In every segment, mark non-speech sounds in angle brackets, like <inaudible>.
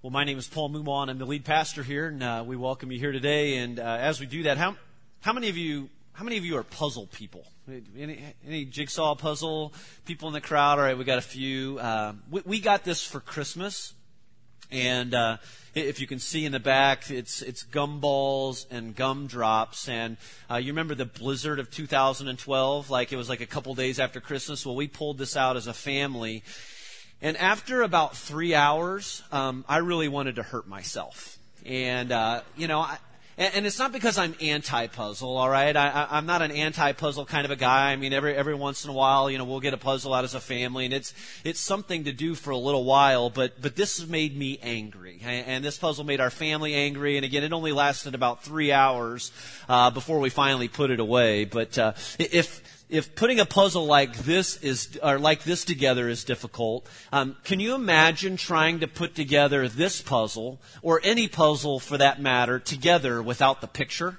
Well, my name is Paul Mumon. I'm the lead pastor here, and uh, we welcome you here today. And uh, as we do that, how how many of you how many of you are puzzle people? Any, any jigsaw puzzle people in the crowd? All right, we got a few. Uh, we, we, got this for Christmas, and uh, if you can see in the back, it's it's gumballs and gumdrops. And uh, you remember the blizzard of 2012? Like it was like a couple days after Christmas. Well, we pulled this out as a family and after about three hours, um, I really wanted to hurt myself. And, uh, you know, I, and, it's not because I'm anti-puzzle, all right? I, am not an anti-puzzle kind of a guy. I mean, every every once in a while, you know, we'll get a puzzle out as a family, and it's it's something to do for a little while. But but this made me angry, and this puzzle made our family angry. And again, it only lasted about three hours uh, before we finally put it away. But uh, if if putting a puzzle like this is or like this together is difficult, um, can you imagine trying to put together this puzzle or any puzzle for that matter together without the picture?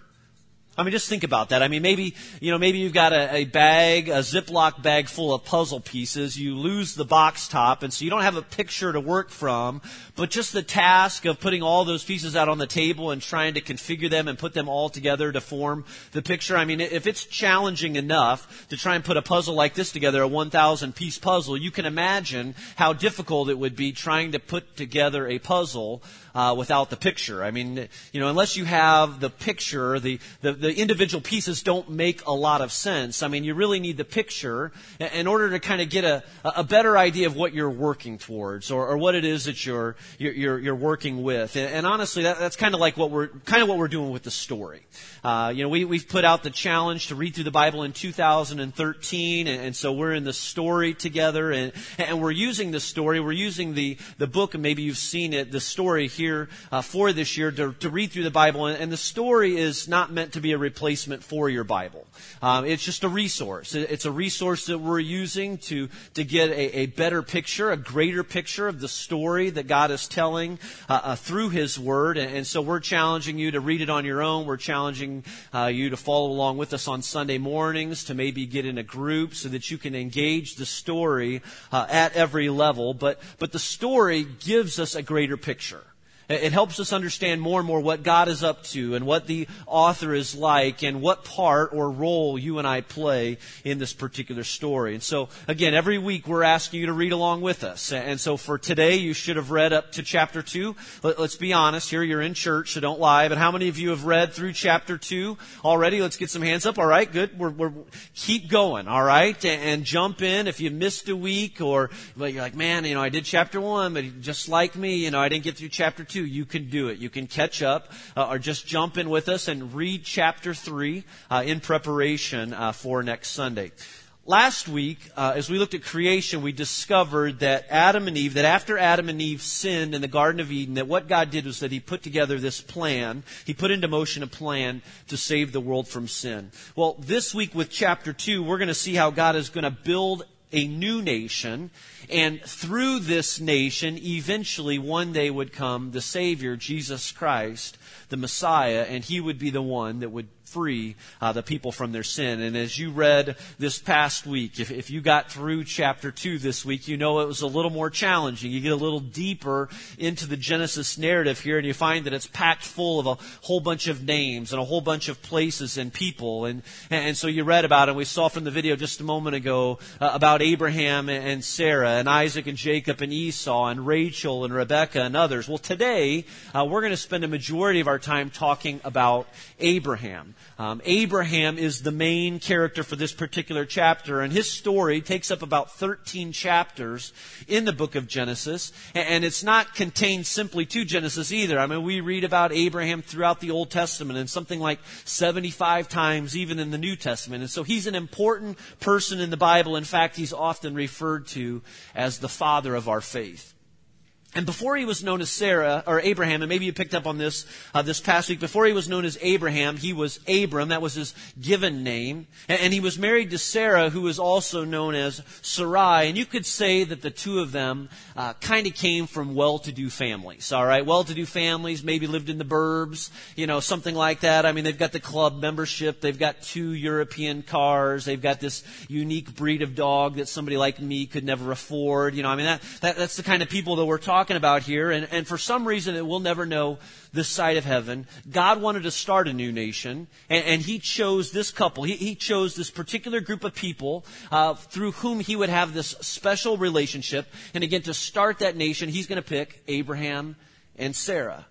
I mean, just think about that. I mean, maybe, you know, maybe you've got a, a, bag, a Ziploc bag full of puzzle pieces. You lose the box top, and so you don't have a picture to work from. But just the task of putting all those pieces out on the table and trying to configure them and put them all together to form the picture. I mean, if it's challenging enough to try and put a puzzle like this together, a 1,000 piece puzzle, you can imagine how difficult it would be trying to put together a puzzle uh, without the picture. I mean, you know, unless you have the picture, the, the, the individual pieces don't make a lot of sense. I mean, you really need the picture in order to kind of get a, a better idea of what you're working towards or, or what it is that you're, you're, you're working with. And, and honestly, that, that's kind of like what we're, kind of what we're doing with the story. Uh, you know, we, we've put out the challenge to read through the Bible in 2013, and, and so we're in the story together, and, and we're using the story, we're using the, the book, and maybe you've seen it, the story here uh, for this year to, to read through the Bible, and, and, the story is not meant to be a replacement for your Bible. Um, it's just a resource. It's a resource that we're using to, to get a, a better picture, a greater picture of the story that God is telling uh, uh, through His Word, and, and so we're challenging you to read it on your own. We're challenging uh, you to follow along with us on Sunday mornings, to maybe get in a group so that you can engage the story uh, at every level. But, but the story gives us a greater picture. It helps us understand more and more what God is up to and what the author is like and what part or role you and I play in this particular story. And so, again, every week we're asking you to read along with us. And so for today, you should have read up to chapter 2. Let, us be honest here. You're in church, so don't lie. But how many of you have read through chapter 2 already? Let's get some hands up. All right, good. We're, we're keep going, all right? And, jump in if you missed a week or you're like, man, you know, I did chapter 1, but just like me, you know, I didn't get through chapter 2 you can do it. You can catch up uh, or just jump in with us and read chapter 3 uh, in preparation uh, for next Sunday. Last week, uh, as we looked at creation, we discovered that Adam and Eve, that after Adam and Eve sinned in the Garden of Eden, that what God did was that He put together this plan. He put into motion a plan to save the world from sin. Well, this week with chapter 2, we're going to see how God is going to build a new nation and through this nation, eventually one day would come the Savior, Jesus Christ, the Messiah, and he would be the one that would free uh, the people from their sin. And as you read this past week, if, if you got through chapter 2 this week, you know it was a little more challenging. You get a little deeper into the Genesis narrative here, and you find that it's packed full of a whole bunch of names and a whole bunch of places and people. And, and so you read about it. We saw from the video just a moment ago uh, about Abraham and Sarah and Isaac and Jacob and Esau and Rachel and Rebecca and others. Well, today, uh, we're going to spend a majority of our time talking about Abraham. Um, Abraham is the main character for this particular chapter, and his story takes up about 13 chapters in the book of Genesis, and it's not contained simply to Genesis either. I mean, we read about Abraham throughout the Old Testament and something like 75 times even in the New Testament, and so he's an important person in the Bible. In fact, he's often referred to as the father of our faith. And before he was known as Sarah or Abraham, and maybe you picked up on this uh, this past week. Before he was known as Abraham, he was Abram. That was his given name, and, and he was married to Sarah, who was also known as Sarai. And you could say that the two of them uh, kind of came from well-to-do families. All right, well-to-do families, maybe lived in the burbs, you know, something like that. I mean, they've got the club membership, they've got two European cars, they've got this unique breed of dog that somebody like me could never afford. You know, I mean, that, that that's the kind of people that we're talking talking about here, and, and for some reason that we'll never know this side of heaven, God wanted to start a new nation, and, and He chose this couple. He, he, chose this particular group of people uh, through whom He would have this special relationship. And again, to start that nation, He's going to pick Abraham and Sarah.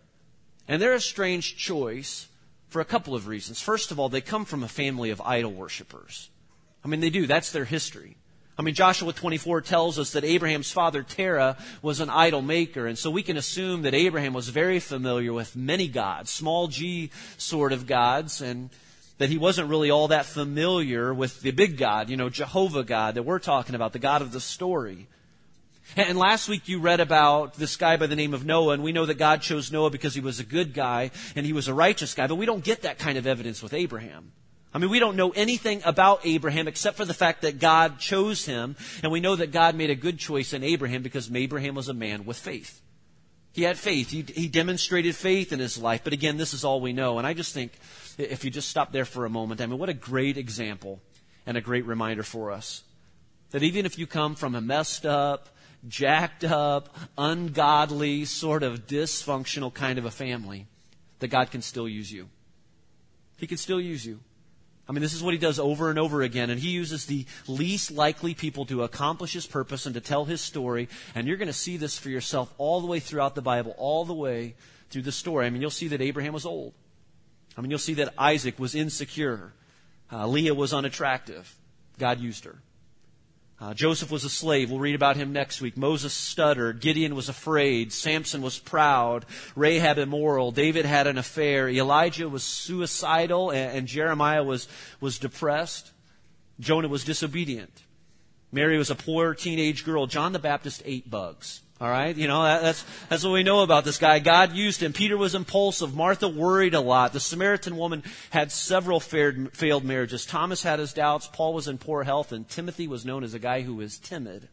And they're a strange choice for a couple of reasons. First of all, they come from a family of idol worshippers. I mean, they do. That's their history. I mean, Joshua 24 tells us that Abraham's father, Terah, was an idol maker. And so we can assume that Abraham was very familiar with many gods, small g sort of gods, and that he wasn't really all that familiar with the big God, you know, Jehovah God that we're talking about, the God of the story. And last week you read about this guy by the name of Noah, and we know that God chose Noah because he was a good guy and he was a righteous guy, but we don't get that kind of evidence with Abraham. I mean, we don't know anything about Abraham except for the fact that God chose him, and we know that God made a good choice in Abraham because Abraham was a man with faith. He had faith. He, he demonstrated faith in his life, but again, this is all we know. And I just think, if you just stop there for a moment, I mean, what a great example and a great reminder for us. That even if you come from a messed up, jacked up, ungodly, sort of dysfunctional kind of a family, that God can still use you. He can still use you. I mean, this is what he does over and over again, and he uses the least likely people to accomplish his purpose and to tell his story. And you're going to see this for yourself all the way throughout the Bible, all the way through the story. I mean, you'll see that Abraham was old. I mean, you'll see that Isaac was insecure. Uh, Leah was unattractive. God used her. Uh, Joseph was a slave. We'll read about him next week. Moses stuttered. Gideon was afraid. Samson was proud. Rahab immoral. David had an affair. Elijah was suicidal. And, and Jeremiah was, was depressed. Jonah was disobedient. Mary was a poor teenage girl. John the Baptist ate bugs. All right, you know that, that's that's what we know about this guy. God used him. Peter was impulsive. Martha worried a lot. The Samaritan woman had several failed, failed marriages. Thomas had his doubts. Paul was in poor health, and Timothy was known as a guy who was timid.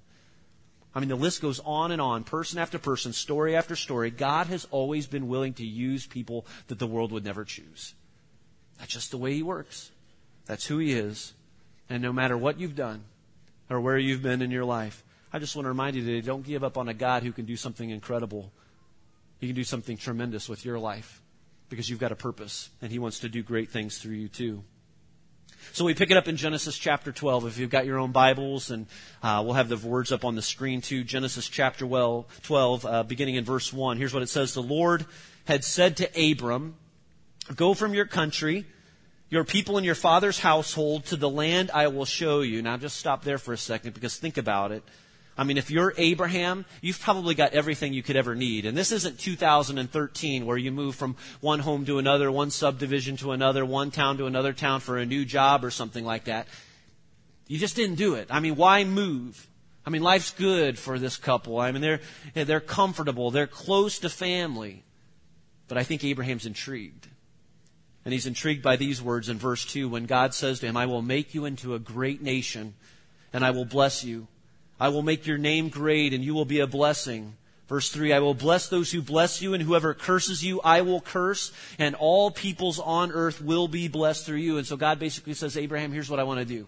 I mean, the list goes on and on, person after person, story after story. God has always been willing to use people that the world would never choose. That's just the way He works. That's who He is. And no matter what you've done or where you've been in your life, I just want to remind you today don't give up on a God who can do something incredible. He can do something tremendous with your life because you've got a purpose and He wants to do great things through you too. So we pick it up in Genesis chapter 12. If you've got your own Bibles, and uh, we'll have the words up on the screen too. Genesis chapter 12, uh, beginning in verse 1. Here's what it says The Lord had said to Abram, Go from your country, your people and your father's household to the land I will show you. Now just stop there for a second because think about it. I mean, if you're Abraham, you've probably got everything you could ever need. And this isn't 2013 where you move from one home to another, one subdivision to another, one town to another town for a new job or something like that. You just didn't do it. I mean, why move? I mean, life's good for this couple. I mean, they're, they're comfortable. They're close to family. But I think Abraham's intrigued. And he's intrigued by these words in verse 2 when God says to him, I will make you into a great nation and I will bless you. I will make your name great and you will be a blessing. Verse 3, I will bless those who bless you, and whoever curses you, I will curse, and all peoples on earth will be blessed through you. And so God basically says, Abraham, here's what I want to do.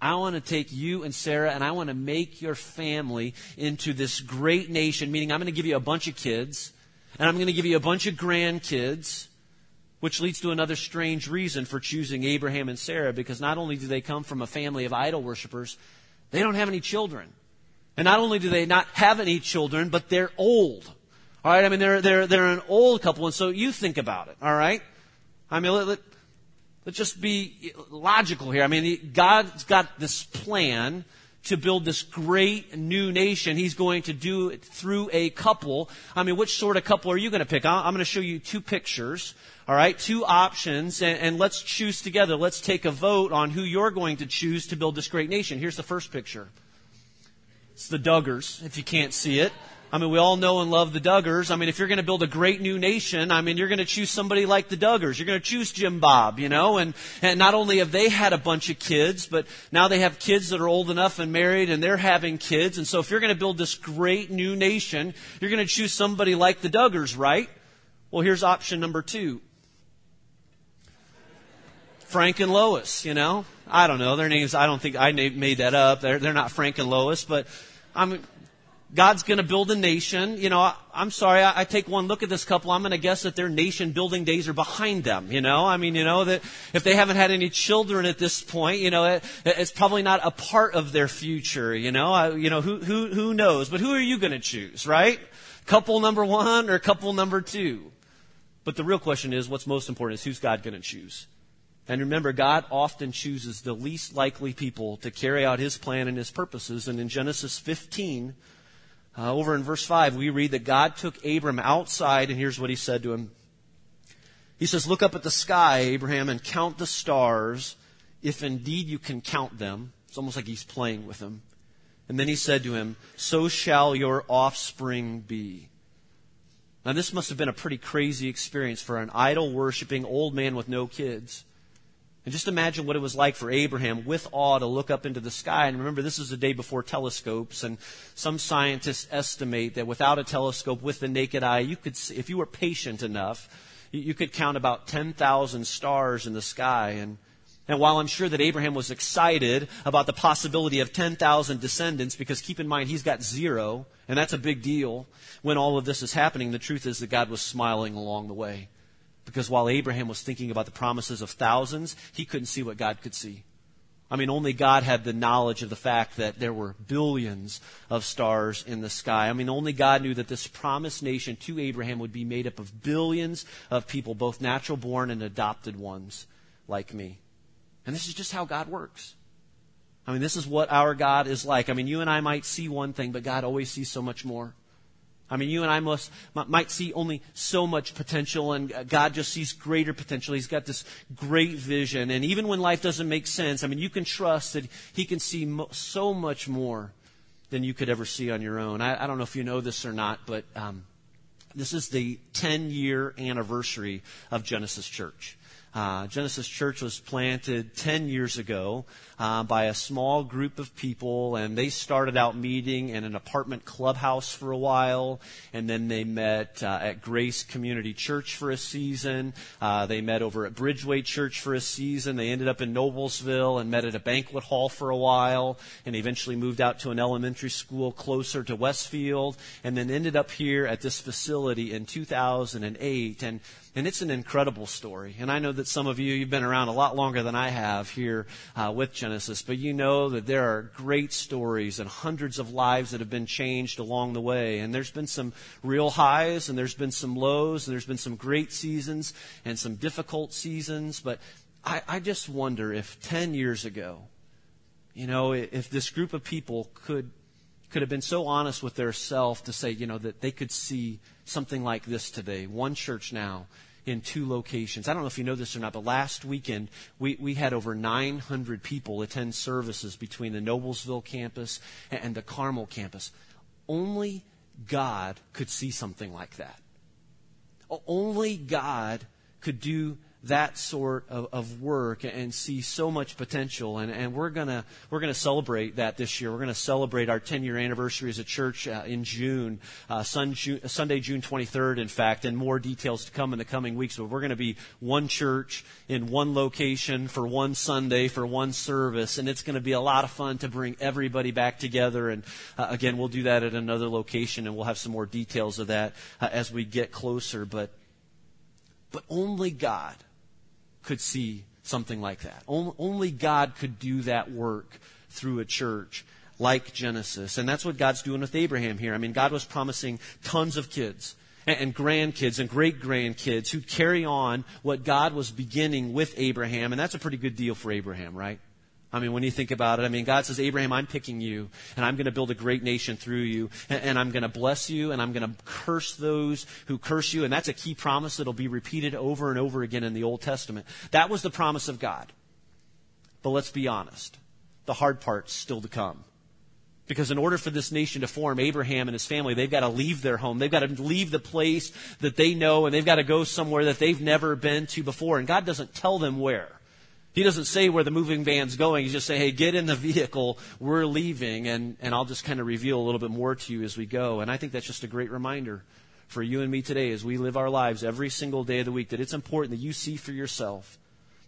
I want to take you and Sarah, and I want to make your family into this great nation, meaning I'm going to give you a bunch of kids, and I'm going to give you a bunch of grandkids, which leads to another strange reason for choosing Abraham and Sarah, because not only do they come from a family of idol worshippers, they don't have any children. And not only do they not have any children, but they're old. All right, I mean they're they're they're an old couple, and so you think about it. All right, I mean let, let, let's just be logical here. I mean God's got this plan to build this great new nation. He's going to do it through a couple. I mean, which sort of couple are you going to pick? I'm going to show you two pictures. All right, two options, and, and let's choose together. Let's take a vote on who you're going to choose to build this great nation. Here's the first picture. It's the Duggars, if you can't see it. I mean, we all know and love the Duggars. I mean, if you're going to build a great new nation, I mean, you're going to choose somebody like the Duggars. You're going to choose Jim Bob, you know, and, and not only have they had a bunch of kids, but now they have kids that are old enough and married and they're having kids. And so if you're going to build this great new nation, you're going to choose somebody like the Duggars, right? Well, here's option number two. Frank and Lois, you know? I don't know. Their names, I don't think I made that up. They're, they're not Frank and Lois, but I mean, God's going to build a nation. You know, I, am sorry, I, I, take one look at this couple. I'm going to guess that their nation building days are behind them. You know, I mean, you know, that if they haven't had any children at this point, you know, it, it's probably not a part of their future. You know, I, you know, who, who, who knows? But who are you going to choose, right? Couple number one or couple number two? But the real question is, what's most important is who's God going to choose? And remember, God often chooses the least likely people to carry out His plan and His purposes. And in Genesis 15, uh, over in verse 5, we read that God took Abram outside, and here's what he said to him. He says, Look up at the sky, Abraham, and count the stars, if indeed you can count them. It's almost like he's playing with him. And then he said to him, So shall your offspring be. Now, this must have been a pretty crazy experience for an idol worshiping old man with no kids. And just imagine what it was like for Abraham with awe to look up into the sky. And remember, this is the day before telescopes. And some scientists estimate that without a telescope, with the naked eye, you could, see, if you were patient enough, you could count about 10,000 stars in the sky. And, and while I'm sure that Abraham was excited about the possibility of 10,000 descendants, because keep in mind, he's got zero, and that's a big deal when all of this is happening, the truth is that God was smiling along the way. Because while Abraham was thinking about the promises of thousands, he couldn't see what God could see. I mean, only God had the knowledge of the fact that there were billions of stars in the sky. I mean, only God knew that this promised nation to Abraham would be made up of billions of people, both natural born and adopted ones like me. And this is just how God works. I mean, this is what our God is like. I mean, you and I might see one thing, but God always sees so much more. I mean, you and I must, might see only so much potential, and God just sees greater potential. He's got this great vision. And even when life doesn't make sense, I mean, you can trust that He can see so much more than you could ever see on your own. I, I don't know if you know this or not, but um, this is the 10 year anniversary of Genesis Church. Uh, Genesis Church was planted 10 years ago uh, by a small group of people, and they started out meeting in an apartment clubhouse for a while, and then they met uh, at Grace Community Church for a season. Uh, they met over at Bridgeway Church for a season. They ended up in Noblesville and met at a banquet hall for a while, and eventually moved out to an elementary school closer to Westfield, and then ended up here at this facility in 2008. And and it's an incredible story. And I know that some of you, you've been around a lot longer than I have here uh, with Genesis, but you know that there are great stories and hundreds of lives that have been changed along the way. And there's been some real highs, and there's been some lows, and there's been some great seasons and some difficult seasons. But I, I just wonder if 10 years ago, you know, if this group of people could could have been so honest with their self to say, you know, that they could see something like this today. One church now in two locations. I don't know if you know this or not, but last weekend we, we had over 900 people attend services between the Noblesville campus and the Carmel campus. Only God could see something like that. Only God could do that sort of, of work and see so much potential. And, and we're going we're gonna celebrate that this year. We're going to celebrate our 10 year anniversary as a church uh, in June, uh, Sun, June, Sunday, June 23rd, in fact, and more details to come in the coming weeks. But we're going to be one church in one location for one Sunday for one service. And it's going to be a lot of fun to bring everybody back together. And uh, again, we'll do that at another location, and we'll have some more details of that uh, as we get closer. But, but only God could see something like that. Only God could do that work through a church like Genesis. And that's what God's doing with Abraham here. I mean, God was promising tons of kids and grandkids and great grandkids who carry on what God was beginning with Abraham. And that's a pretty good deal for Abraham, right? I mean, when you think about it, I mean, God says, Abraham, I'm picking you, and I'm going to build a great nation through you, and, and I'm going to bless you, and I'm going to curse those who curse you. And that's a key promise that'll be repeated over and over again in the Old Testament. That was the promise of God. But let's be honest. The hard part's still to come. Because in order for this nation to form, Abraham and his family, they've got to leave their home. They've got to leave the place that they know, and they've got to go somewhere that they've never been to before. And God doesn't tell them where. He doesn't say where the moving van's going. He just say, hey, get in the vehicle. We're leaving. And, and I'll just kind of reveal a little bit more to you as we go. And I think that's just a great reminder for you and me today as we live our lives every single day of the week that it's important that you see for yourself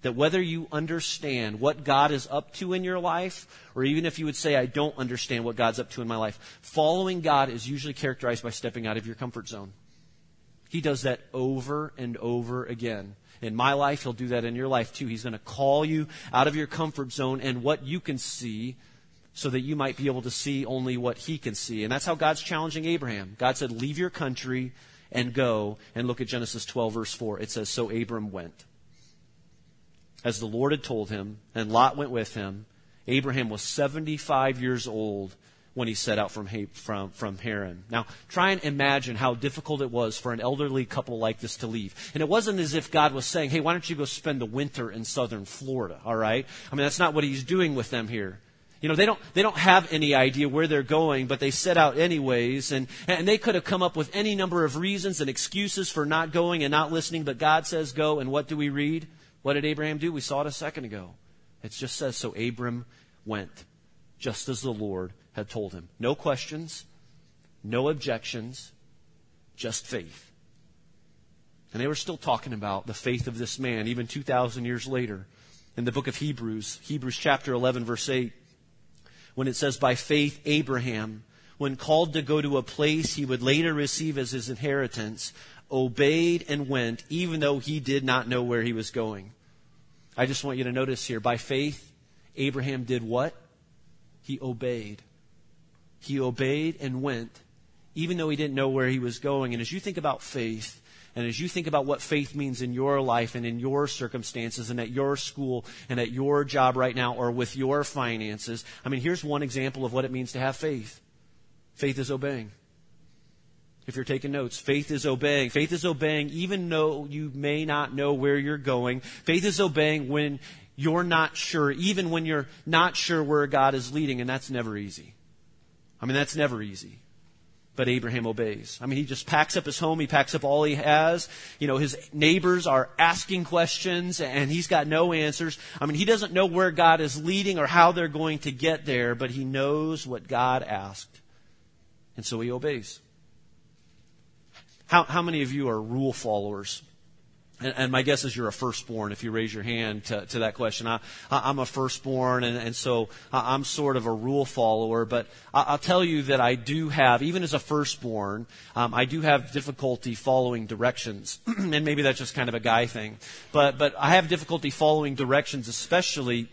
that whether you understand what God is up to in your life, or even if you would say, I don't understand what God's up to in my life, following God is usually characterized by stepping out of your comfort zone. He does that over and over again. In my life, He'll do that in your life too. He's going to call you out of your comfort zone and what you can see so that you might be able to see only what He can see. And that's how God's challenging Abraham. God said, Leave your country and go. And look at Genesis 12, verse 4. It says, So Abram went as the Lord had told him, and Lot went with him. Abraham was 75 years old when he set out from, from, from Haran. Now, try and imagine how difficult it was for an elderly couple like this to leave. And it wasn't as if God was saying, hey, why don't you go spend the winter in southern Florida, all right? I mean, that's not what he's doing with them here. You know, they don't, they don't have any idea where they're going, but they set out anyways, and, and they could have come up with any number of reasons and excuses for not going and not listening, but God says go, and what do we read? What did Abraham do? We saw it a second ago. It just says, so Abram went, just as the Lord had told him. No questions, no objections, just faith. And they were still talking about the faith of this man, even 2,000 years later. In the book of Hebrews, Hebrews chapter 11, verse 8, when it says, By faith, Abraham, when called to go to a place he would later receive as his inheritance, obeyed and went, even though he did not know where he was going. I just want you to notice here by faith, Abraham did what? He obeyed. He obeyed and went, even though he didn't know where he was going. And as you think about faith, and as you think about what faith means in your life and in your circumstances and at your school and at your job right now or with your finances, I mean, here's one example of what it means to have faith faith is obeying if you're taking notes. Faith is obeying. Faith is obeying even though you may not know where you're going. Faith is obeying when you're not sure, even when you're not sure where God is leading, and that's never easy. I mean, that's never easy. But Abraham obeys. I mean, he just packs up his home. He packs up all he has. You know, his neighbors are asking questions and he's got no answers. I mean, he doesn't know where God is leading or how they're going to get there, but he knows what God asked. And so he obeys. How, how many of you are rule followers? And, and, my guess is you're a firstborn if you raise your hand to, to that question. I, am a firstborn, and, and, so I'm sort of a rule follower. But I'll tell you that I do have, even as a firstborn, um, I do have difficulty following directions. <clears throat> and maybe that's just kind of a guy thing. But, but I have difficulty following directions, especially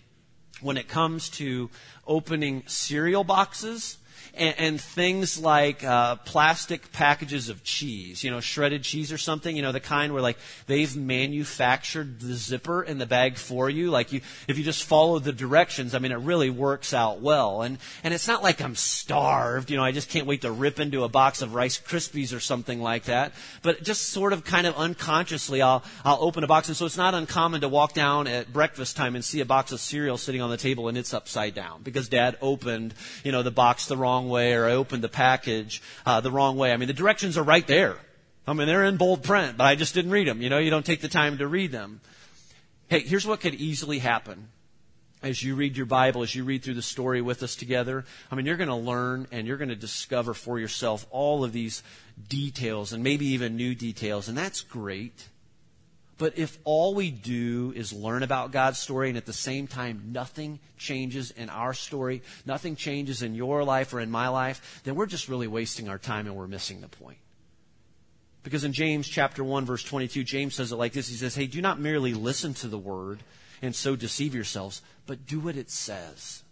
when it comes to opening cereal boxes and, and things like uh, plastic packages of cheese, you know, shredded cheese or something, you know, the kind where like they've manufactured the zipper in the bag for you. Like you, if you just follow the directions, I mean, it really works out well. And and it's not like I'm starved, you know, I just can't wait to rip into a box of Rice Krispies or something like that. But just sort of kind of unconsciously, I'll I'll open a box, and so it's not uncommon to walk down at breakfast time and see a box of cereal sitting on the table and it's upside down because Dad opened, you know, the box the wrong way or I opened the package uh, the wrong way. I mean, the directions are right there. I mean, they're in bold print, but I just didn't read them. You know, you don't take the time to read them. Hey, here's what could easily happen as you read your Bible, as you read through the story with us together. I mean, you're going to learn and you're going to discover for yourself all of these details and maybe even new details, and that's great. But if all we do is learn about God's story and at the same time nothing changes in our story, nothing changes in your life or in my life, then we're just really wasting our time and we're missing the point. Because in James chapter 1 verse 22, James says it like this. He says, Hey, do not merely listen to the word and so deceive yourselves, but do what it says.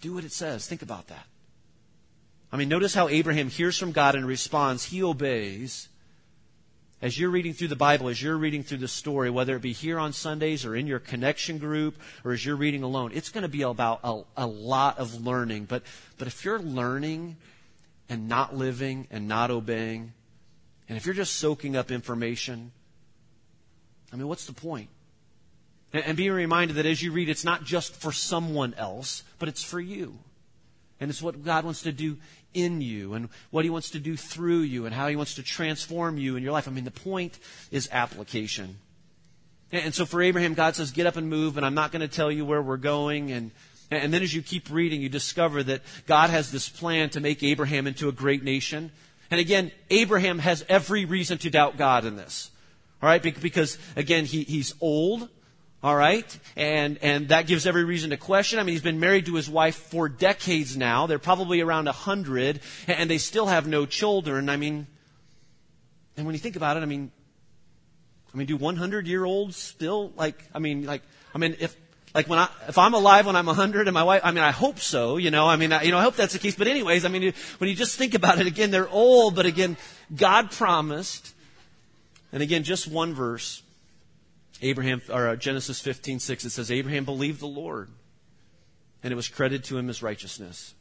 Do what it says. Think about that. I mean, notice how Abraham hears from God and responds. He obeys as you're reading through the Bible, as you're reading through the story, whether it be here on Sundays or in your connection group or as you're reading alone, it's going to be about a, a, lot of learning. But, but if you're learning and not living and not obeying, and if you're just soaking up information, I mean, what's the point? And, and being reminded that as you read, it's not just for someone else, but it's for you. And it's what God wants to do in you and what He wants to do through you and how He wants to transform you in your life. I mean, the point is application. And so for Abraham, God says, get up and move, and I'm not going to tell you where we're going. And, and then as you keep reading, you discover that God has this plan to make Abraham into a great nation. And again, Abraham has every reason to doubt God in this. All right? Because, again, he, he's old. All right? And, and that gives every reason to question. I mean, he's been married to his wife for decades now. They're probably around a hundred, and they still have no children. I mean, and when you think about it, I mean, I mean, do 100 year olds still, like, I mean, like, I mean, if, like when I, if I'm alive when I'm 100 and my wife, I mean, I hope so, you know, I mean, I, you know, I hope that's the case. But anyways, I mean, when you just think about it again, they're old, but again, God promised. And again, just one verse. Abraham, or uh, Genesis 15, 6, it says, Abraham believed the Lord, and it was credited to him as righteousness.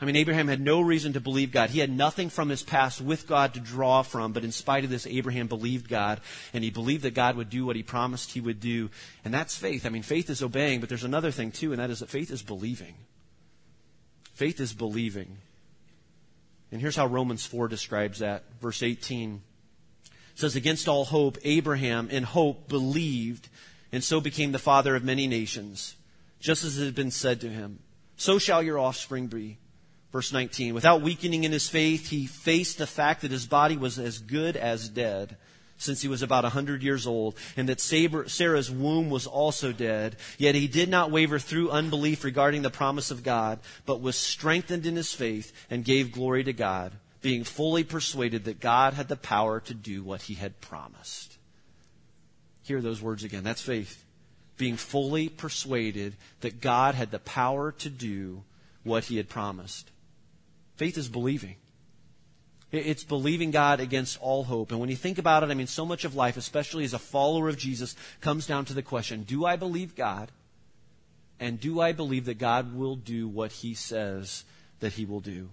I mean, Abraham had no reason to believe God. He had nothing from his past with God to draw from, but in spite of this, Abraham believed God, and he believed that God would do what he promised he would do. And that's faith. I mean, faith is obeying, but there's another thing too, and that is that faith is believing. Faith is believing. And here's how Romans 4 describes that. Verse 18 says, Against all hope, Abraham in hope believed, and so became the father of many nations, just as it had been said to him, So shall your offspring be. Verse 19, without weakening in his faith, he faced the fact that his body was as good as dead since he was about a 100 years old, and that Sarah's womb was also dead. Yet he did not waver through unbelief regarding the promise of God, but was strengthened in his faith and gave glory to God being fully persuaded that God had the power to do what he had promised. Hear those words again. That's faith. Being fully persuaded that God had the power to do what he had promised. Faith is believing. It's believing God against all hope. And when you think about it, I mean, so much of life, especially as a follower of Jesus, comes down to the question do I believe God? And do I believe that God will do what he says that he will do?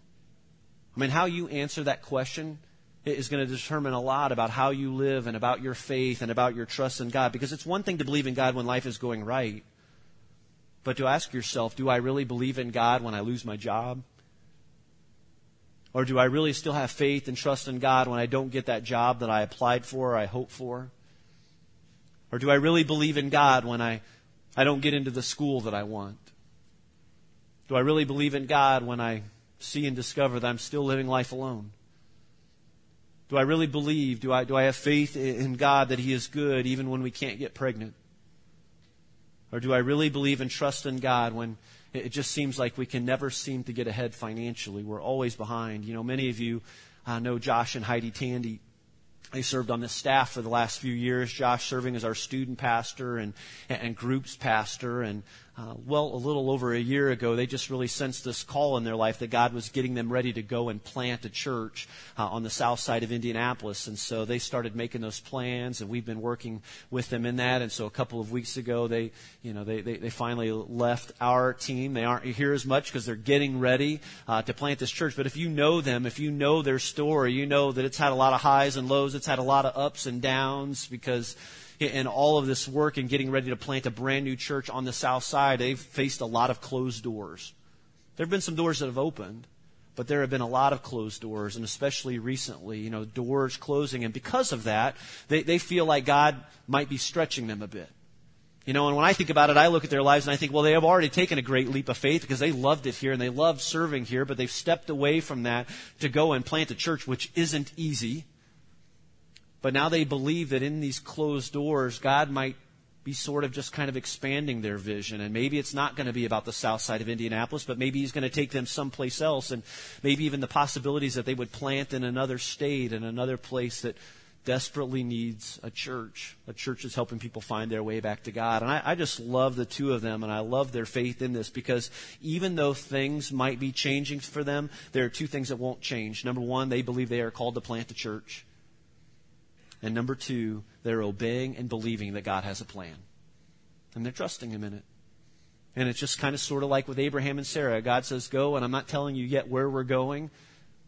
I mean, how you answer that question is going to determine a lot about how you live and about your faith and about your trust in God. Because it's one thing to believe in God when life is going right, but to ask yourself, do I really believe in God when I lose my job? Or do I really still have faith and trust in God when I don't get that job that I applied for or I hope for? Or do I really believe in God when I, I don't get into the school that I want? Do I really believe in God when I see and discover that I'm still living life alone? Do I really believe? Do I, do I have faith in God that He is good even when we can't get pregnant? Or do I really believe and trust in God when it just seems like we can never seem to get ahead financially? We're always behind. You know, many of you uh, know Josh and Heidi Tandy. They served on this staff for the last few years. Josh serving as our student pastor and, and groups pastor, and uh, well, a little over a year ago, they just really sensed this call in their life that God was getting them ready to go and plant a church uh, on the south side of Indianapolis. And so they started making those plans, and we've been working with them in that. And so a couple of weeks ago, they, you know, they, they, they finally left our team. They aren't here as much because they're getting ready uh, to plant this church. But if you know them, if you know their story, you know that it's had a lot of highs and lows. It's had a lot of ups and downs because in all of this work and getting ready to plant a brand new church on the south side, they've faced a lot of closed doors. There have been some doors that have opened, but there have been a lot of closed doors, and especially recently, you know, doors closing. And because of that, they, they feel like God might be stretching them a bit. You know, and when I think about it, I look at their lives and I think, well, they have already taken a great leap of faith because they loved it here and they loved serving here, but they've stepped away from that to go and plant a church, which isn't easy. But now they believe that in these closed doors, God might be sort of just kind of expanding their vision. And maybe it's not going to be about the south side of Indianapolis, but maybe He's going to take them someplace else. And maybe even the possibilities that they would plant in another state, in another place that desperately needs a church. A church is helping people find their way back to God. And I, I, just love the two of them, and I love their faith in this because even though things might be changing for them, there are two things that won't change. Number one, they believe they are called to plant a church. And number two, they're obeying and believing that God has a plan. And they're trusting Him in it. And it's just kind of sort of like with Abraham and Sarah. God says, Go, and I'm not telling you yet where we're going,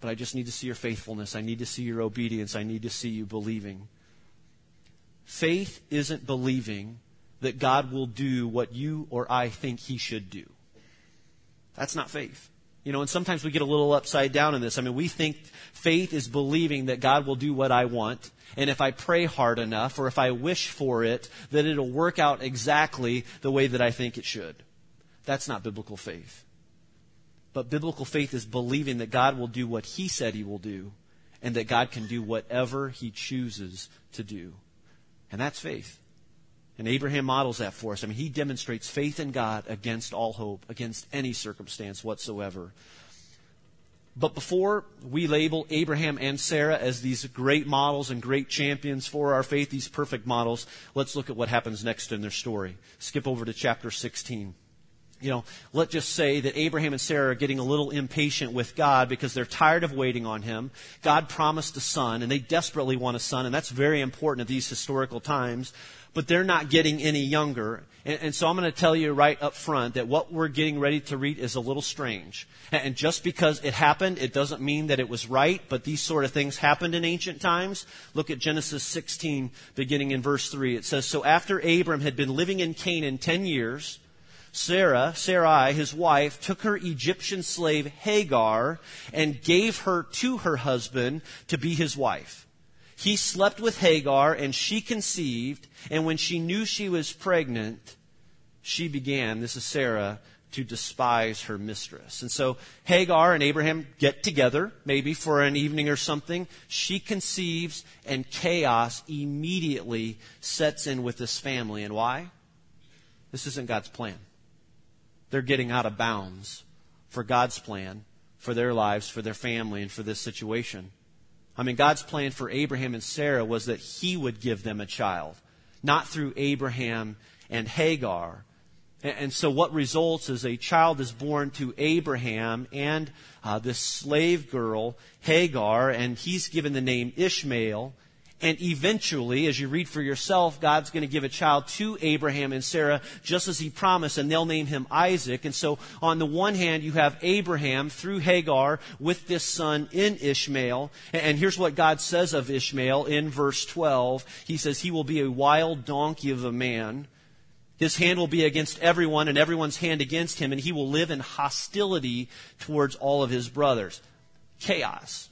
but I just need to see your faithfulness. I need to see your obedience. I need to see you believing. Faith isn't believing that God will do what you or I think He should do. That's not faith. You know, and sometimes we get a little upside down in this. I mean, we think faith is believing that God will do what I want, and if I pray hard enough or if I wish for it, that it'll work out exactly the way that I think it should. That's not biblical faith. But biblical faith is believing that God will do what He said He will do, and that God can do whatever He chooses to do. And that's faith. And Abraham models that for us. I mean, he demonstrates faith in God against all hope, against any circumstance whatsoever. But before we label Abraham and Sarah as these great models and great champions for our faith, these perfect models, let's look at what happens next in their story. Skip over to chapter 16 you know, let's just say that Abraham and Sarah are getting a little impatient with God because they're tired of waiting on him. God promised a son, and they desperately want a son, and that's very important at these historical times. But they're not getting any younger. And, and so I'm going to tell you right up front that what we're getting ready to read is a little strange. And, and just because it happened, it doesn't mean that it was right, but these sort of things happened in ancient times. Look at Genesis 16, beginning in verse 3. It says, So after Abram had been living in Canaan 10 years, Sarah, Sarai, his wife, took her Egyptian slave Hagar and gave her to her husband to be his wife. He slept with Hagar and she conceived, and when she knew she was pregnant, she began, this is Sarah, to despise her mistress. And so Hagar and Abraham get together, maybe for an evening or something. She conceives, and chaos immediately sets in with this family. And why? This isn't God's plan they're getting out of bounds for God's plan for their lives, for their family, and for this situation. I mean, God's plan for Abraham and Sarah was that he would give them a child, not through Abraham and Hagar. And so what results is a child is born to Abraham and uh, this slave girl, Hagar, and he's given the name Ishmael. And eventually, as you read for yourself, God's going to give a child to Abraham and Sarah just as he promised, and they'll name him Isaac. And so, on the one hand, you have Abraham through Hagar with this son in Ishmael. And here's what God says of Ishmael in verse 12. He says, He will be a wild donkey of a man. His hand will be against everyone, and everyone's hand against him, and he will live in hostility towards all of his brothers. Chaos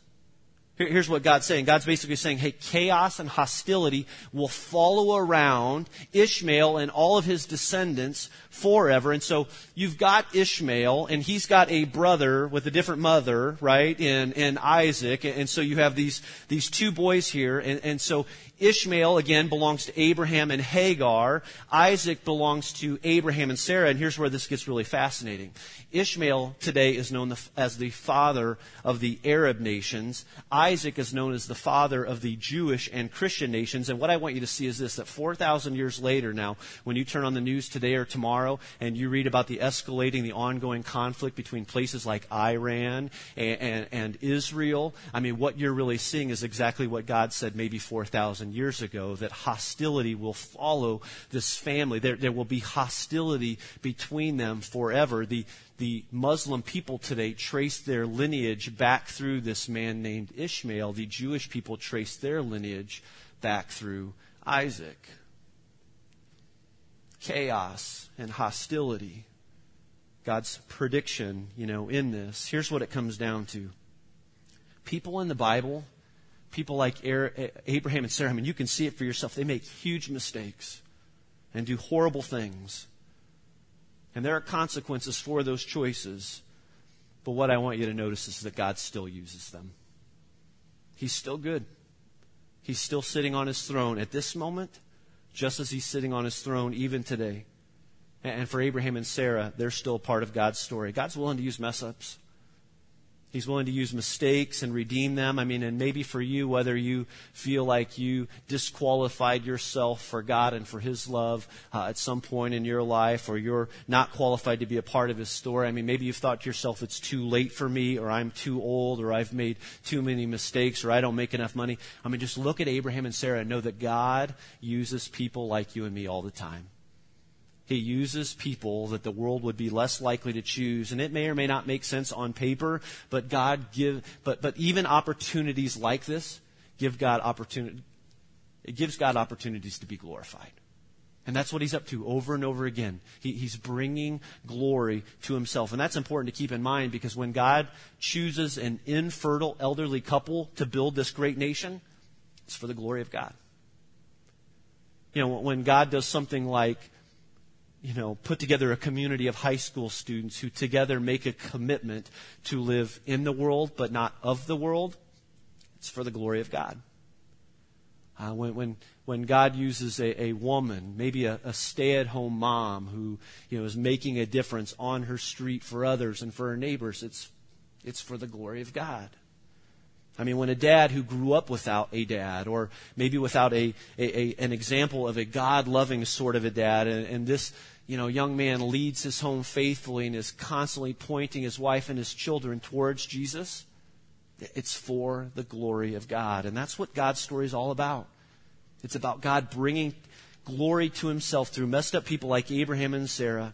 Here's what God's saying. God's basically saying, hey, chaos and hostility will follow around Ishmael and all of his descendants forever. And so you've got Ishmael, and he's got a brother with a different mother, right, in, in Isaac. And so you have these, these two boys here. And, and so Ishmael, again, belongs to Abraham and Hagar. Isaac belongs to Abraham and Sarah. And here's where this gets really fascinating. Ishmael today is known as the father of the Arab nations. Isaac is known as the father of the Jewish and Christian nations. And what I want you to see is this that 4,000 years later now, when you turn on the news today or tomorrow and you read about the escalating, the ongoing conflict between places like Iran and, and, and Israel, I mean, what you're really seeing is exactly what God said maybe 4,000 2,000 years ago that hostility will follow this family. There, there will be hostility between them forever. The, the Muslim people today trace their lineage back through this man named Ishmael. The Jewish people trace their lineage back through Isaac. Chaos and hostility. God's prediction, you know, in this. Here's what it comes down to. People in the Bible people like er, Abraham and Sarah, I mean, you can see it for yourself. They make huge mistakes and do horrible things. And there are consequences for those choices. But what I want you to notice is that God still uses them. He's still good. He's still sitting on his throne at this moment, just as he's sitting on his throne even today. And for Abraham and Sarah, they're still part of God's story. God's willing to use mess ups. He's willing to use mistakes and redeem them. I mean, and maybe for you, whether you feel like you disqualified yourself for God and for His love uh, at some point in your life, or you're not qualified to be a part of His story. I mean, maybe you've thought to yourself, it's too late for me, or I'm too old, or I've made too many mistakes, or I don't make enough money. I mean, just look at Abraham and Sarah and know that God uses people like you and me all the time. He uses people that the world would be less likely to choose. And it may or may not make sense on paper, but God give, but, but even opportunities like this give God opportunity, it gives God opportunities to be glorified. And that's what he's up to over and over again. He, he's bringing glory to himself. And that's important to keep in mind because when God chooses an infertile elderly couple to build this great nation, it's for the glory of God. You know, when God does something like you know, put together a community of high school students who together make a commitment to live in the world but not of the world, it's for the glory of God. Uh, when, when, when God uses a, a woman, maybe a, a stay at home mom who you know, is making a difference on her street for others and for her neighbors, it's, it's for the glory of God. I mean, when a dad who grew up without a dad, or maybe without a, a, a an example of a God loving sort of a dad, and, and this you know, young man leads his home faithfully and is constantly pointing his wife and his children towards Jesus, it's for the glory of God. And that's what God's story is all about. It's about God bringing glory to himself through messed up people like Abraham and Sarah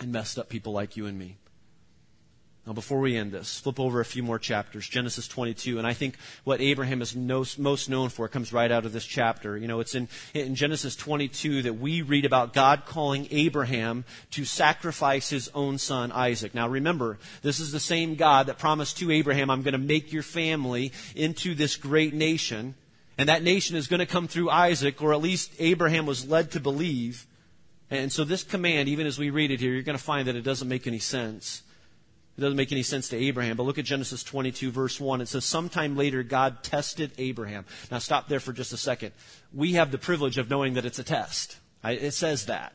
and messed up people like you and me. Now, before we end this, flip over a few more chapters, Genesis 22, and I think what Abraham is most known for comes right out of this chapter. You know, it's in, in Genesis 22 that we read about God calling Abraham to sacrifice his own son Isaac. Now, remember, this is the same God that promised to Abraham, I'm going to make your family into this great nation, and that nation is going to come through Isaac, or at least Abraham was led to believe. And so this command, even as we read it here, you're going to find that it doesn't make any sense. It doesn't make any sense to Abraham, but look at Genesis 22, verse 1. It says, Sometime later, God tested Abraham. Now, stop there for just a second. We have the privilege of knowing that it's a test. It says that.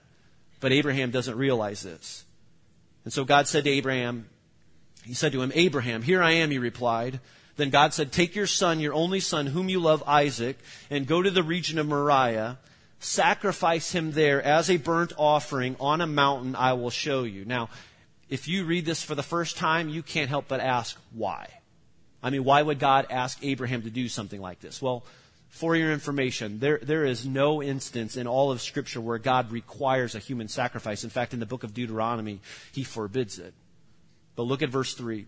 But Abraham doesn't realize this. And so God said to Abraham, He said to him, Abraham, here I am, he replied. Then God said, Take your son, your only son, whom you love, Isaac, and go to the region of Moriah. Sacrifice him there as a burnt offering on a mountain I will show you. Now, if you read this for the first time, you can't help but ask why. I mean, why would God ask Abraham to do something like this? Well, for your information, there, there is no instance in all of Scripture where God requires a human sacrifice. In fact, in the book of Deuteronomy, he forbids it. But look at verse 3. It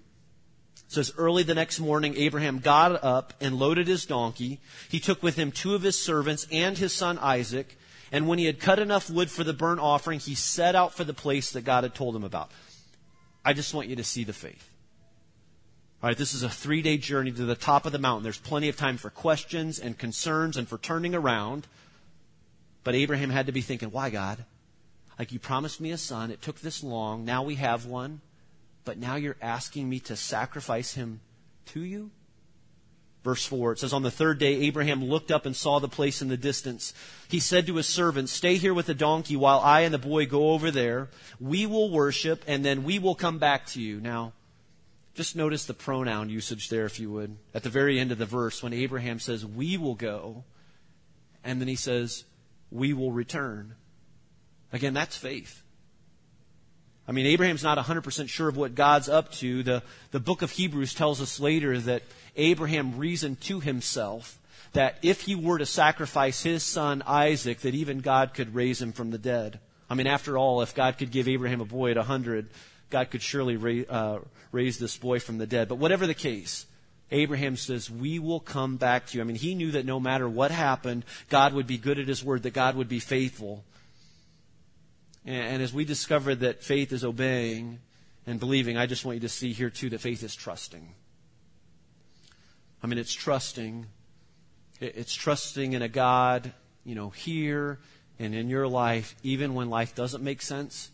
says, Early the next morning, Abraham got up and loaded his donkey. He took with him two of his servants and his son Isaac. And when he had cut enough wood for the burnt offering, he set out for the place that God had told him about. I just want you to see the faith. All right, this is a three day journey to the top of the mountain. There's plenty of time for questions and concerns and for turning around. But Abraham had to be thinking, why, God? Like you promised me a son. It took this long. Now we have one. But now you're asking me to sacrifice him to you? Verse 4, it says, On the third day, Abraham looked up and saw the place in the distance. He said to his servant, Stay here with the donkey while I and the boy go over there. We will worship, and then we will come back to you. Now, just notice the pronoun usage there, if you would. At the very end of the verse, when Abraham says, We will go, and then he says, We will return. Again, that's faith. I mean, Abraham's not 100% sure of what God's up to. The, the book of Hebrews tells us later that Abraham reasoned to himself that if he were to sacrifice his son Isaac, that even God could raise him from the dead. I mean, after all, if God could give Abraham a boy at 100, God could surely ra- uh, raise this boy from the dead. But whatever the case, Abraham says, We will come back to you. I mean, he knew that no matter what happened, God would be good at his word, that God would be faithful. And, as we discover that faith is obeying and believing, I just want you to see here, too, that faith is trusting. I mean, it's trusting. It's trusting in a God, you know, here and in your life, even when life doesn't make sense,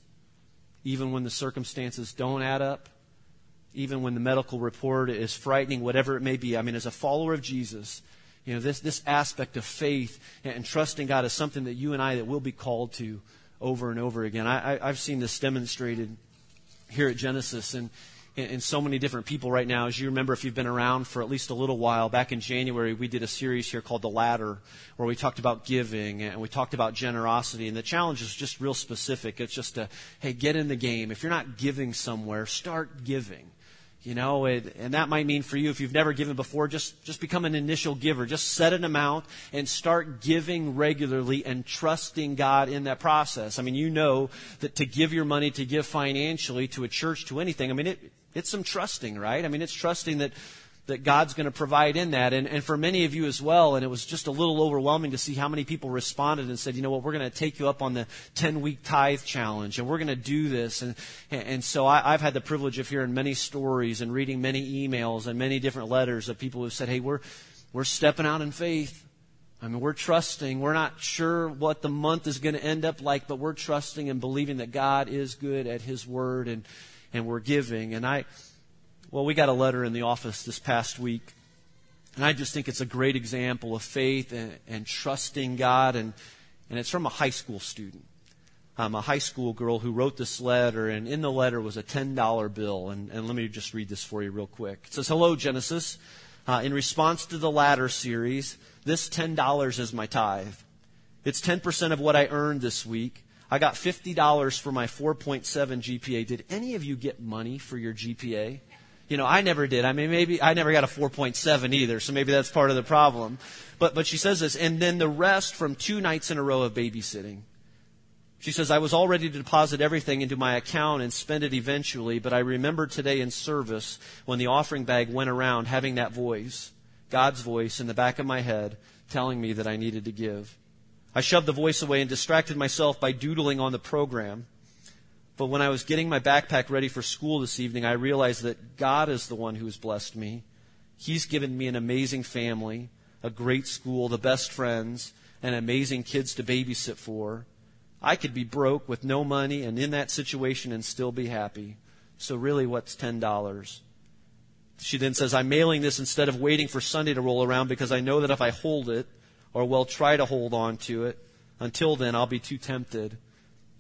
even when the circumstances don't add up, even when the medical report is frightening, whatever it may be. I mean, as a follower of Jesus, you know, this, this aspect of faith and, trusting God is something that you and I that will be called to over and over again. I, I've seen this demonstrated here at Genesis, and in so many different people right now. As you remember, if you've been around for at least a little while, back in January, we did a series here called The Ladder, where we talked about giving and we talked about generosity. And the challenge is just real specific. It's just a, hey, get in the game. If you're not giving somewhere, start giving. You know, it, and that might mean for you, if you've never given before, just, just become an initial giver. Just set an amount and start giving regularly and trusting God in that process. I mean, you know that to give your money, to give financially to a church, to anything, I mean, it, it's some trusting, right? I mean, it's trusting that, that God's going to provide in that. And, and for many of you as well, and it was just a little overwhelming to see how many people responded and said, you know what, we're going to take you up on the 10 week tithe challenge and we're going to do this. And, and so I, I've had the privilege of hearing many stories and reading many emails and many different letters of people who said, hey, we're, we're stepping out in faith. I mean, we're trusting. We're not sure what the month is going to end up like, but we're trusting and believing that God is good at His Word. And, and we're giving. And I, well, we got a letter in the office this past week And I just think it's a great example of faith and, and trusting God. And, and it's from a high school student, um, a high school girl who wrote this letter. And in the letter was a $10 bill. And, and let me just read this for you real quick. It says, Hello, Genesis. Uh, in response to the ladder series, this $10 is my tithe. It's 10% of what I earned this week. I got $50 for my 4.7 GPA. Did any of you get money for your GPA? You know, I never did. I mean, maybe I never got a 4.7 either, so maybe that's part of the problem. But, but she says this, and then the rest from two nights in a row of babysitting. She says, I was all ready to deposit everything into my account and spend it eventually, but I remembered today in service when the offering bag went around having that voice, God's voice, in the back of my head telling me that I needed to give. I shoved the voice away and distracted myself by doodling on the program. But when I was getting my backpack ready for school this evening, I realized that God is the one who has blessed me. He's given me an amazing family, a great school, the best friends, and amazing kids to babysit for. I could be broke with no money and in that situation and still be happy. So really, what's $10? She then says, I'm mailing this instead of waiting for Sunday to roll around because I know that if I hold it, or well, try to hold on to it, until then I'll be too tempted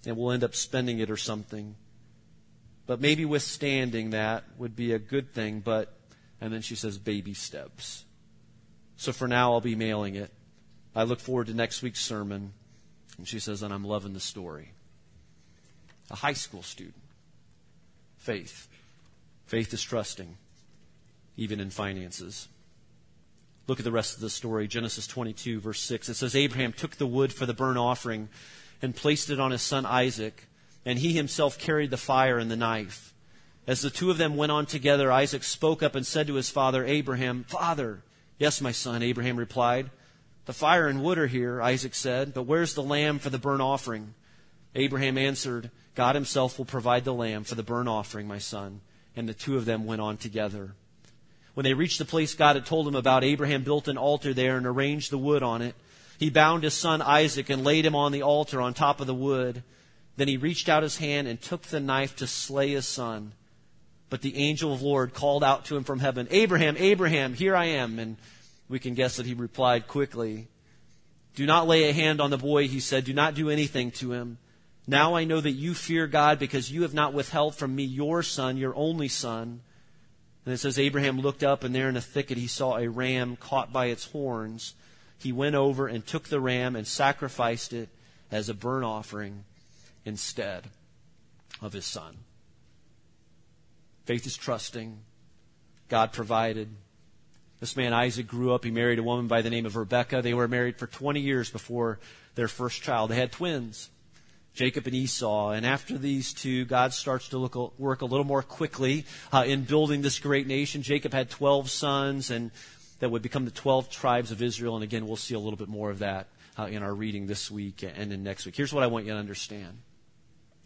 and we'll end up spending it or something. But maybe withstanding that would be a good thing, but, and then she says, baby steps. So for now, I'll be mailing it. I look forward to next week's sermon. And she says, and I'm loving the story. A high school student. Faith. Faith is trusting, even in finances. Look at the rest of the story. Genesis 22, verse 6. It says, Abraham took the wood for the burnt offering and placed it on his son Isaac, and he himself carried the fire and the knife. As the two of them went on together, Isaac spoke up and said to his father Abraham, Father, yes, my son, Abraham replied. The fire and wood are here, Isaac said, but where's the lamb for the burnt offering? Abraham answered, God himself will provide the lamb for the burnt offering, my son. And the two of them went on together. When they reached the place God had told him about, Abraham built an altar there and arranged the wood on it. He bound his son Isaac and laid him on the altar on top of the wood. Then he reached out his hand and took the knife to slay his son. But the angel of the Lord called out to him from heaven, Abraham, Abraham, here I am. And we can guess that he replied quickly, Do not lay a hand on the boy, he said. Do not do anything to him. Now I know that you fear God because you have not withheld from me your son, your only son. And it says Abraham looked up, and there in a thicket he saw a ram caught by its horns he went over and took the ram and sacrificed it as a burnt offering instead of his son. Faith is trusting. God provided. This man Isaac grew up. He married a woman by the name of Rebekah. They were married for 20 years before their first child. They had twins, Jacob and Esau. And after these two, God starts to look, work a little more quickly uh, in building this great nation. Jacob had 12 sons, and that would become the 12 tribes of Israel. And again, we'll see a little bit more of that uh, in our reading this week and in next week. Here's what I want you to understand.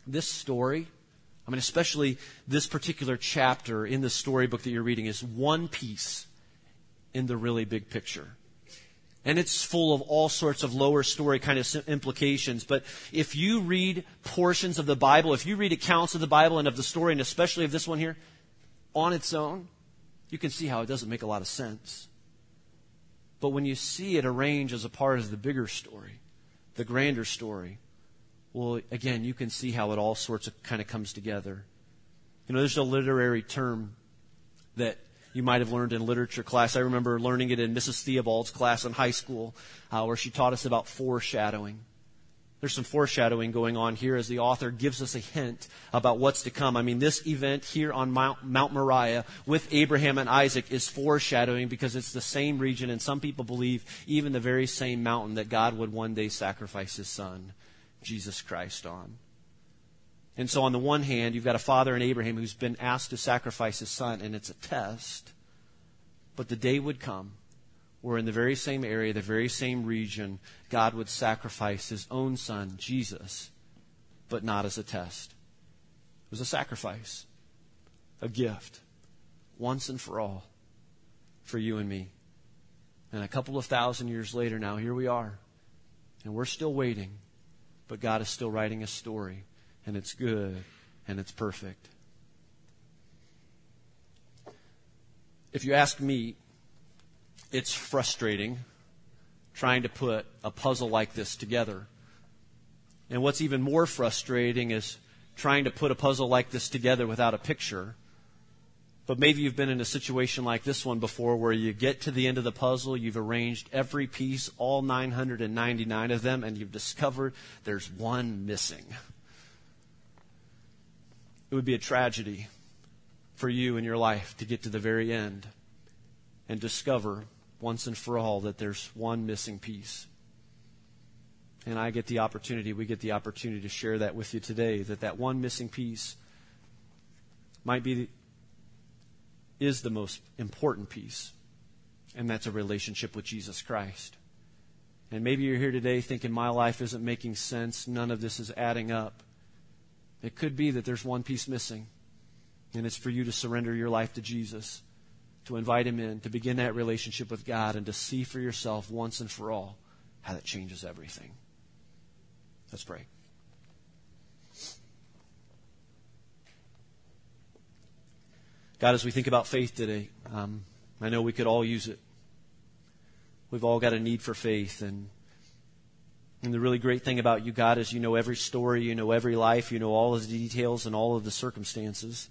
This story, I mean, especially this particular chapter in the storybook that you're reading, is one piece in the really big picture. And it's full of all sorts of lower story kind of implications. But if you read portions of the Bible, if you read accounts of the Bible and of the story, and especially of this one here, on its own, you can see how it doesn't make a lot of sense. But when you see it arranged as a part of the bigger story, the grander story, well, again, you can see how it all sorts of kind of comes together. You know, there's a literary term that you might have learned in literature class. I remember learning it in Mrs. Theobald's class in high school, uh, where she taught us about foreshadowing. There's some foreshadowing going on here as the author gives us a hint about what's to come. I mean, this event here on Mount, Mount Moriah with Abraham and Isaac is foreshadowing because it's the same region, and some people believe even the very same mountain that God would one day sacrifice his son, Jesus Christ, on. And so, on the one hand, you've got a father in Abraham who's been asked to sacrifice his son, and it's a test. But the day would come where in the very same area, the very same region, God would sacrifice his own son, Jesus, but not as a test. It was a sacrifice, a gift, once and for all, for you and me. And a couple of thousand years later now, here we are. And we're still waiting, but God is still writing a story, and it's good, and it's perfect. If you ask me, it's frustrating trying to put a puzzle like this together. And what's even more frustrating is trying to put a puzzle like this together without a picture. But maybe you've been in a situation like this one before where you get to the end of the puzzle, you've arranged every piece, all 999 of them, and you've discovered there's one missing. It would be a tragedy for you in your life to get to the very end and discover once and for all that there's one missing piece. And I get the opportunity, we get the opportunity to share that with you today, that that one missing piece might be, is the most important piece. And that's a relationship with Jesus Christ. And maybe you're here today thinking my life isn't making sense, none of this is adding up. It could be that there's one piece missing, and it's for you to surrender your life to Jesus to invite Him in, to begin that relationship with God, and to see for yourself once and for all how that changes everything. Let's pray. God, as we think about faith today, um, I know we could all use it. We've all got a need for faith. And, and the really great thing about you, God, is you know every story, you know every life, you know all of the details and all of the circumstances.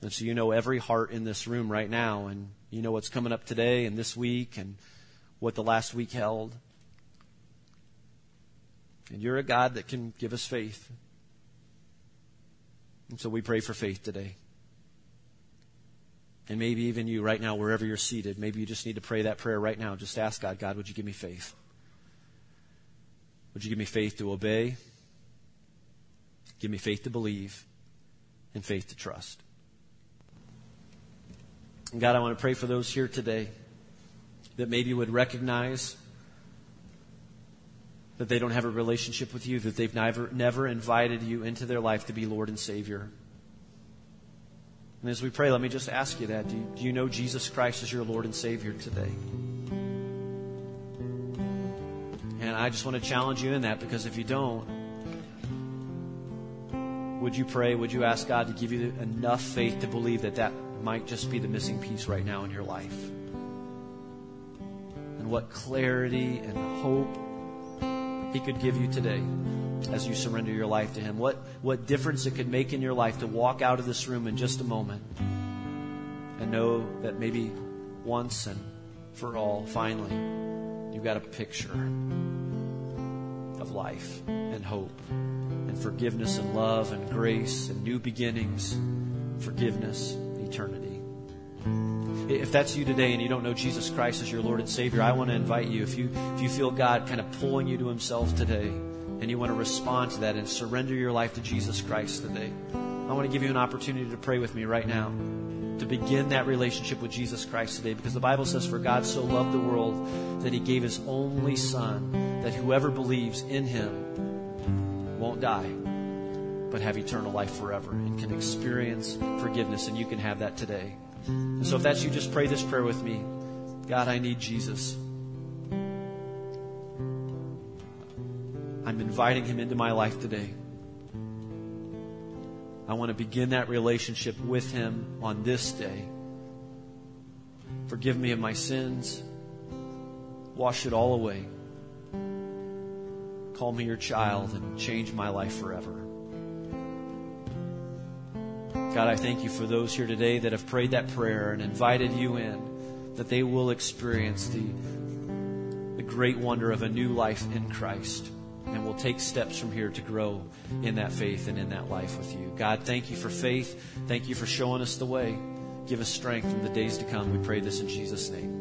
And so you know every heart in this room right now, and you know what's coming up today and this week and what the last week held. And you're a God that can give us faith. And so we pray for faith today. And maybe even you right now, wherever you're seated, maybe you just need to pray that prayer right now. Just ask God, God, would you give me faith? Would you give me faith to obey? Give me faith to believe and faith to trust. And God, I want to pray for those here today that maybe would recognize that they don't have a relationship with you, that they've never, never invited you into their life to be Lord and Savior. And as we pray, let me just ask you that. Do you, do you know Jesus Christ as your Lord and Savior today? And I just want to challenge you in that because if you don't, would you pray? Would you ask God to give you enough faith to believe that that might just be the missing piece right now in your life. And what clarity and hope He could give you today as you surrender your life to Him. What, what difference it could make in your life to walk out of this room in just a moment and know that maybe once and for all, finally, you've got a picture of life and hope and forgiveness and love and grace and new beginnings, forgiveness eternity. If that's you today and you don't know Jesus Christ as your Lord and Savior, I want to invite you. If you, if you feel God kind of pulling you to Himself today and you want to respond to that and surrender your life to Jesus Christ today, I want to give you an opportunity to pray with me right now to begin that relationship with Jesus Christ today because the Bible says, For God so loved the world that He gave His only Son, that whoever believes in Him won't die but have eternal life forever and can experience forgiveness, and you can have that today. So if that's you, just pray this prayer with me God, I need Jesus. I'm inviting him into my life today. I want to begin that relationship with him on this day. Forgive me of my sins. Wash it all away. Call me your child and change my life forever. God, I thank you for those here today that have prayed that prayer and invited you in, that they will experience the, the great wonder of a new life in Christ. And will take steps from here to grow in that faith and in that life with you. God, thank you for faith. Thank you for showing us the way. Give us strength in the days to come. We pray this in Jesus' name.